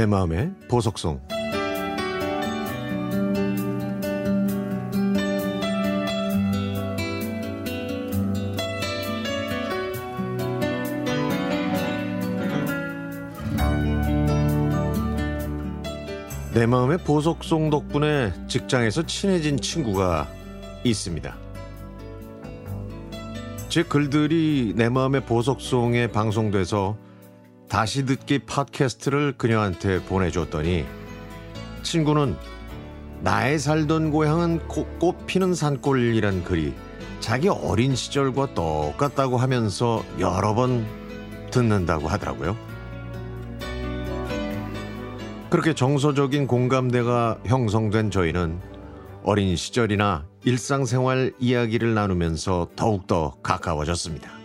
내 마음의 보석송 내 마음의 보석송 덕분에 직장에서 친해진 친구가 있습니다. 제 글들이 내 마음의 보석송에 방송돼서 다시 듣기 팟캐스트를 그녀한테 보내줬더니 친구는 나의 살던 고향은 꽃 피는 산골이란 글이 자기 어린 시절과 똑같다고 하면서 여러 번 듣는다고 하더라고요. 그렇게 정서적인 공감대가 형성된 저희는 어린 시절이나 일상생활 이야기를 나누면서 더욱더 가까워졌습니다.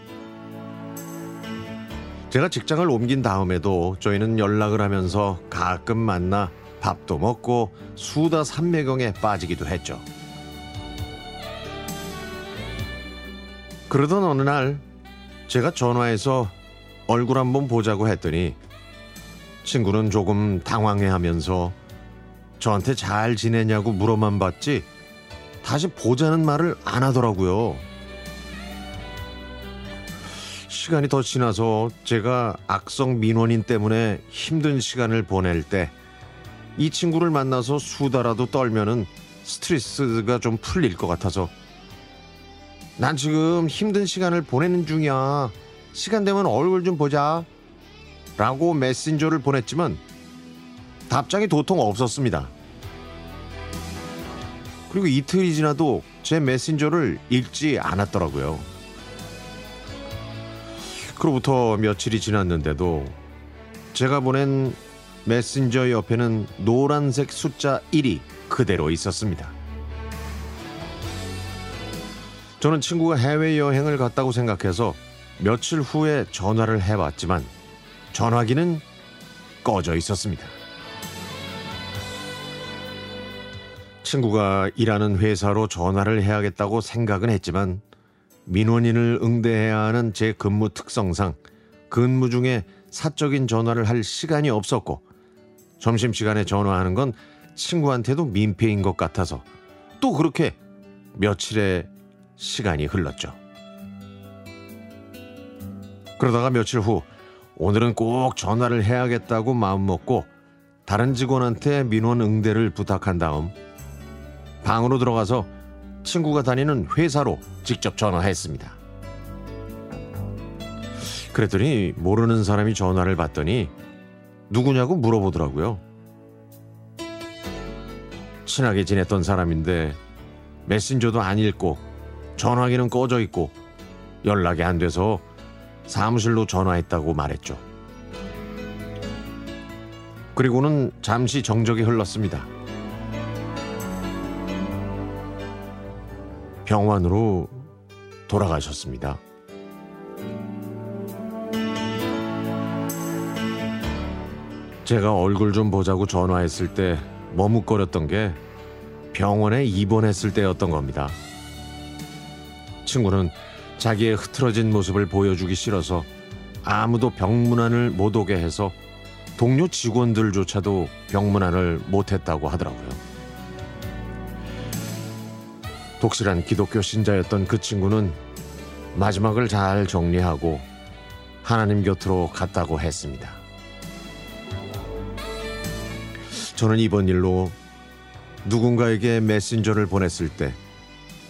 제가 직장을 옮긴 다음에도 저희는 연락을 하면서 가끔 만나 밥도 먹고 수다 산매경에 빠지기도 했죠. 그러던 어느 날 제가 전화해서 얼굴 한번 보자고 했더니 친구는 조금 당황해 하면서 저한테 잘 지내냐고 물어만 봤지 다시 보자는 말을 안 하더라고요. 시간이 더 지나서 제가 악성 민원인 때문에 힘든 시간을 보낼 때 이 친구를 만나서 수다라도 떨면은 스트레스가 좀 풀릴 것 같아서 난 지금 힘든 시간을 보내는 중이야. 시간 되면 얼굴 좀 보자. 라고 메신저를 보냈지만 답장이 도통 없었습니다. 그리고 이틀이 지나도 제 메신저를 읽지 않았더라고요. 그로부터 며칠이 지났는데도 제가 보낸 메신저 옆에는 노란색 숫자 1이 그대로 있었습니다. 저는 친구가 해외여행을 갔다고 생각해서 며칠 후에 전화를 해봤지만 전화기는 꺼져 있었습니다. 친구가 일하는 회사로 전화를 해야겠다고 생각은 했지만 민원인을 응대해야 하는 제 근무 특성상 근무 중에 사적인 전화를 할 시간이 없었고 점심시간에 전화하는 건 친구한테도 민폐인 것 같아서 또 그렇게 며칠의 시간이 흘렀죠. 그러다가 며칠 후 오늘은 꼭 전화를 해야겠다고 마음먹고 다른 직원한테 민원 응대를 부탁한 다음 방으로 들어가서 친구가 다니는 회사로 직접 전화했습니다. 그랬더니 모르는 사람이 전화를 받더니 누구냐고 물어보더라고요. 친하게 지냈던 사람인데 메신저도 안 읽고 전화기는 꺼져 있고 연락이 안 돼서 사무실로 전화했다고 말했죠. 그리고는 잠시 정적이 흘렀습니다. 병원으로 돌아가셨습니다. 제가 얼굴 좀 보자고 전화했을 때 머뭇거렸던 게 병원에 입원했을 때였던 겁니다. 친구는 자기의 흐트러진 모습을 보여주기 싫어서 아무도 병문안을 못 오게 해서 동료 직원들조차도 병문안을 못했다고 하더라고요. 독실한 기독교 신자였던 그 친구는 마지막을 잘 정리하고 하나님 곁으로 갔다고 했습니다. 저는 이번 일로 누군가에게 메신저를 보냈을 때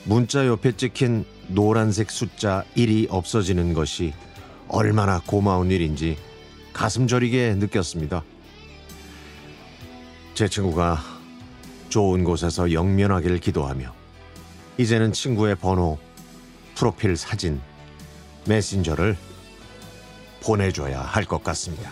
문자 옆에 찍힌 노란색 숫자 1이 없어지는 것이 얼마나 고마운 일인지 가슴 저리게 느꼈습니다. 제 친구가 좋은 곳에서 영면하기를 기도하며 이제는 친구의 번호, 프로필 사진, 메신저를 보내줘야 할 것 같습니다.